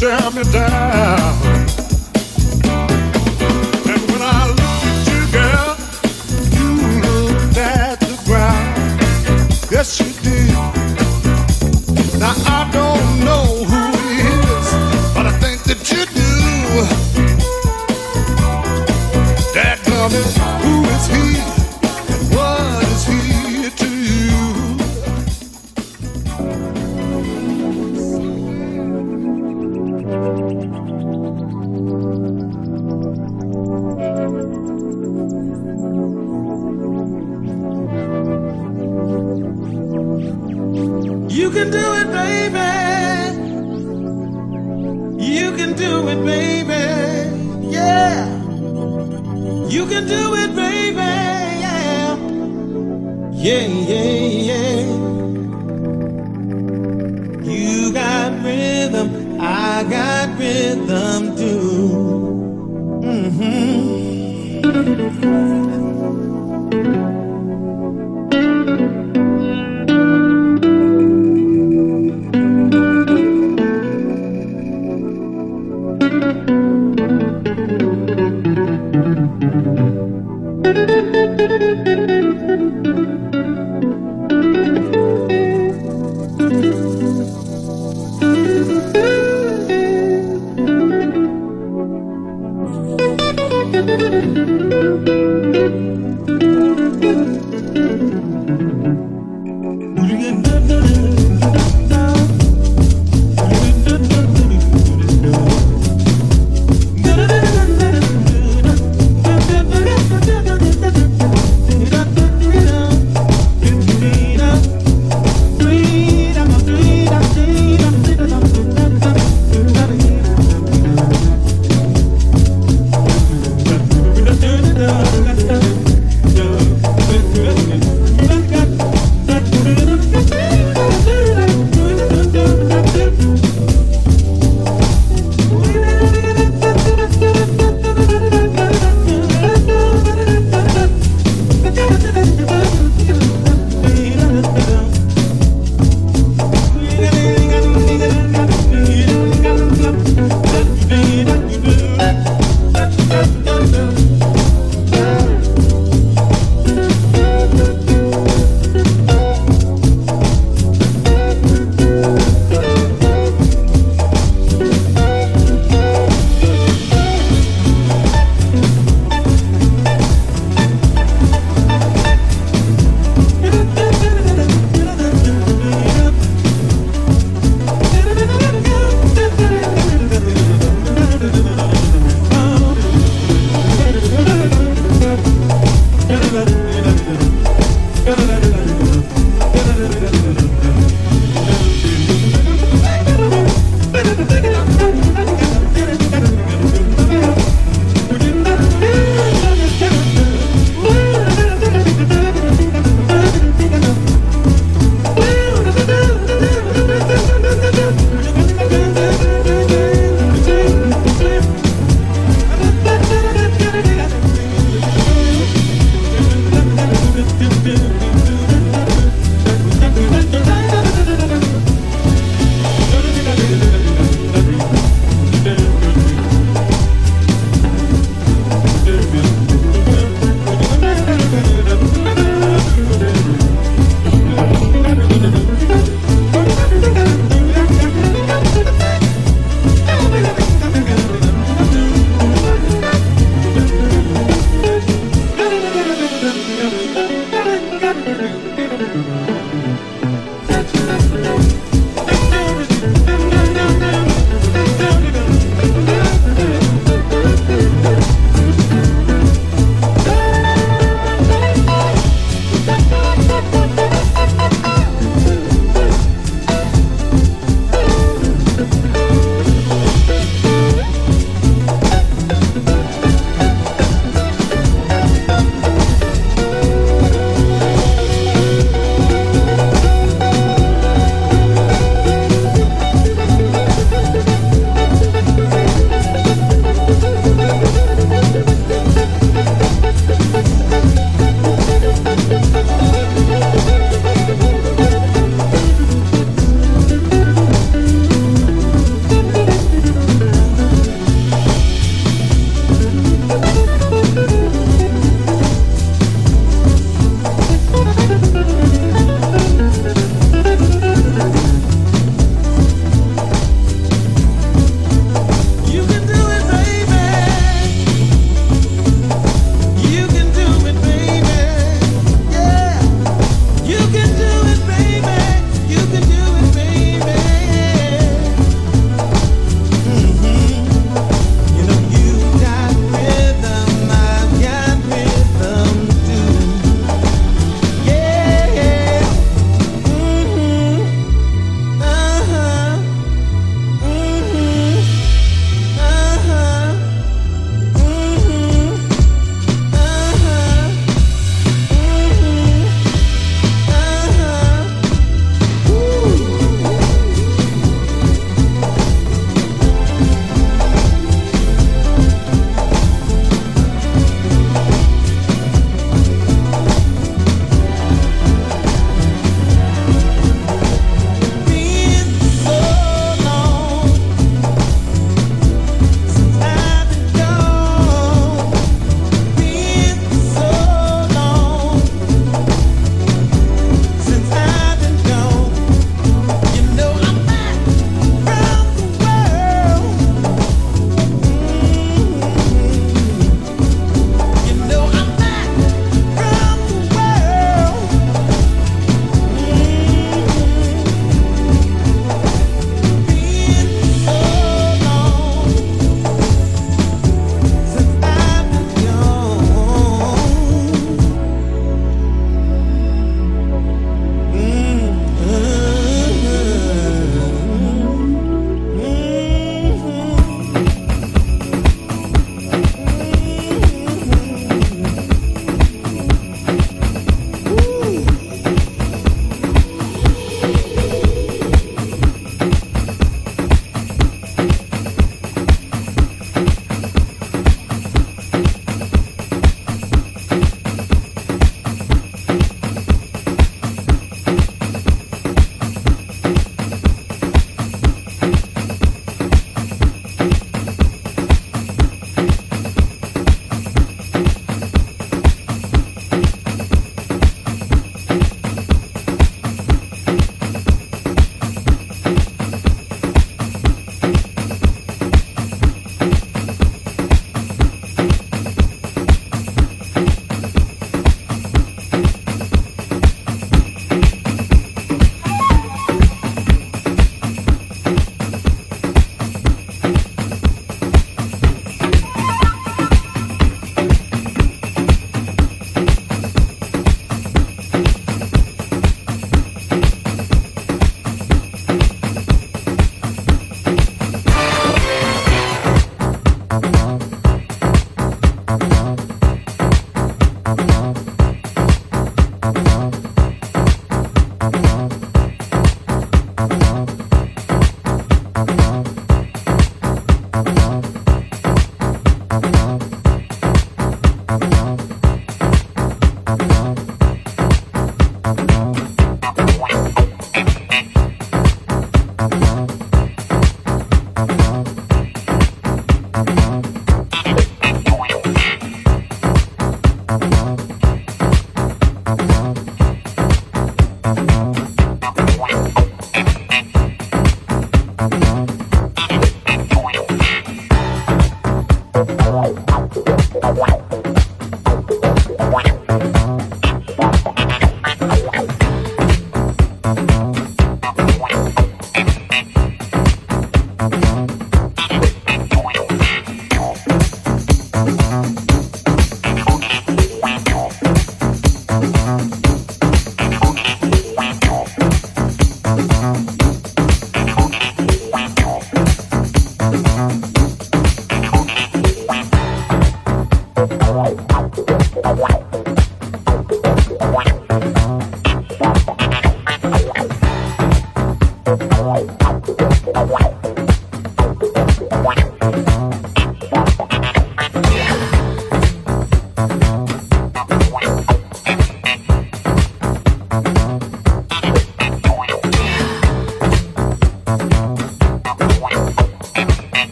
jam me, down.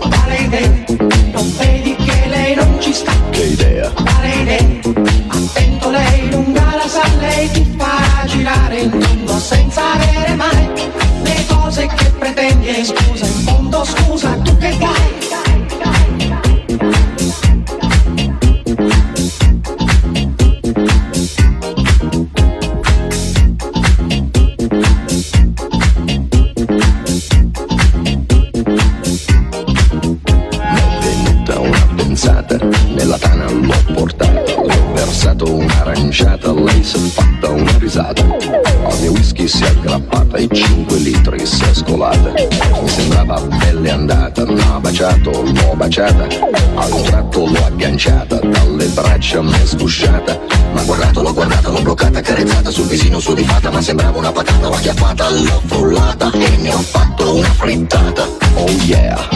Baby. A un tratto l'ho agganciata, dalle braccia mi è sgusciata, ma guardatelo, guardatelo, bloccata, carezzata sul visino su di fata, ma sembrava una patata, l'ho chiappata, l'ho frullata e ne ho fatto una frittata, oh yeah!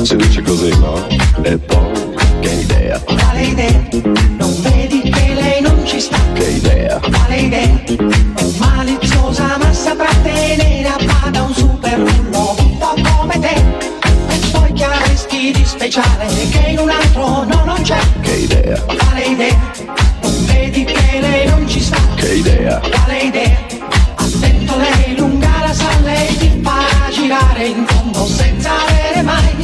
Si dice così, no? E poi, che idea? Quale idea? idea, vedi che lei non ci sta. Che idea? Quale idea? Ha detto lei lunga la sa, e ti farà girare in fondo senza avere mai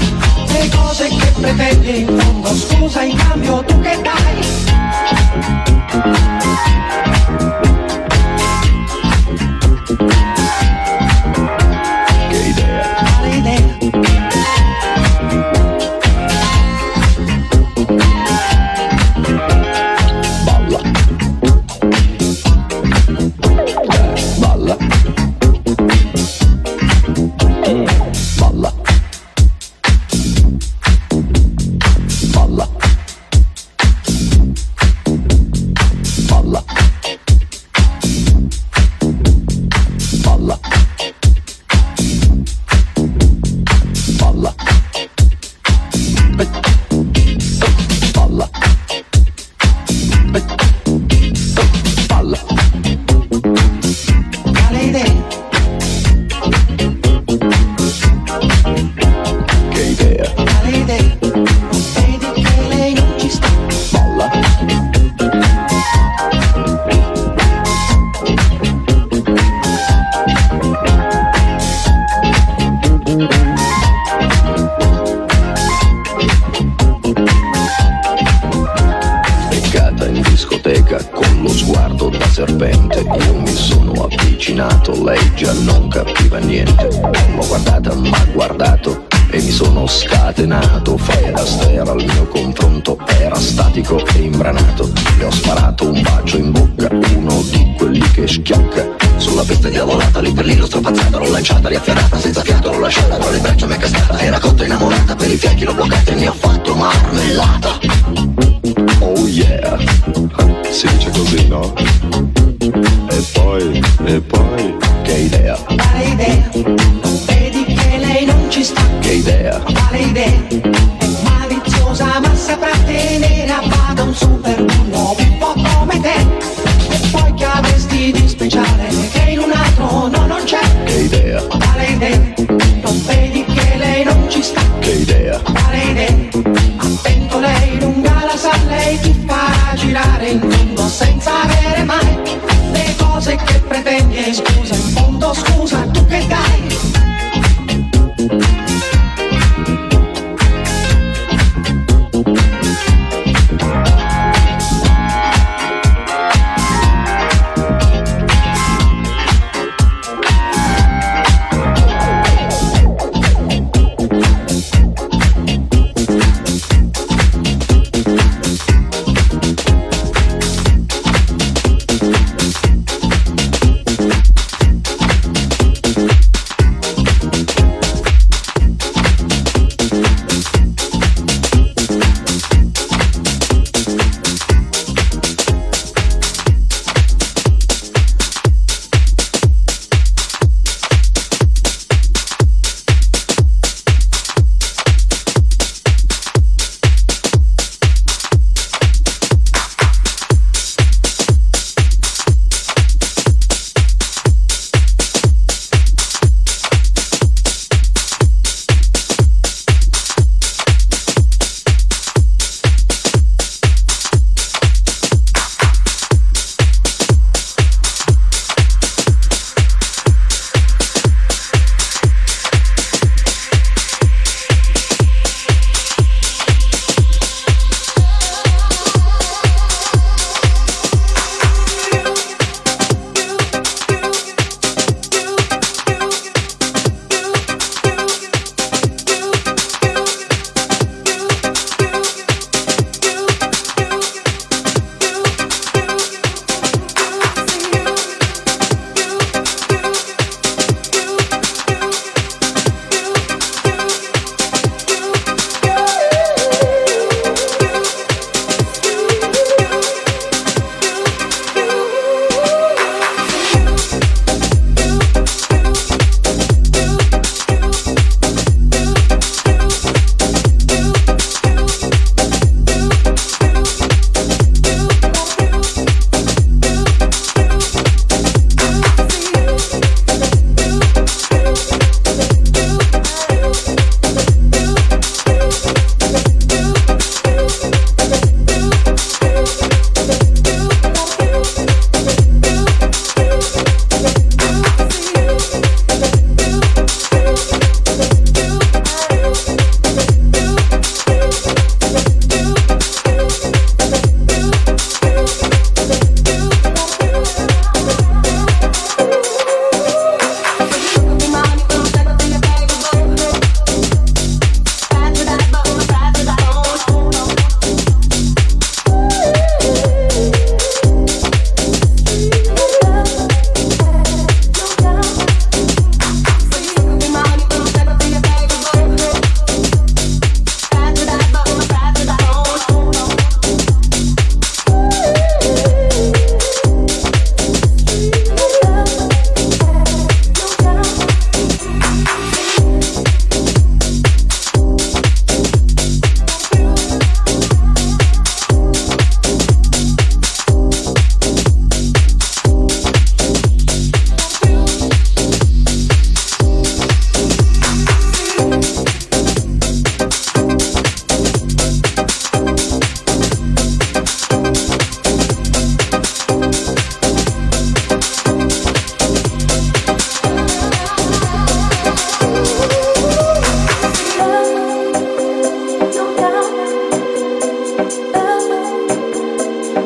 le cose che pretende in fondo. Scusa in cambio tu che dai? schools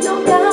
勇敢。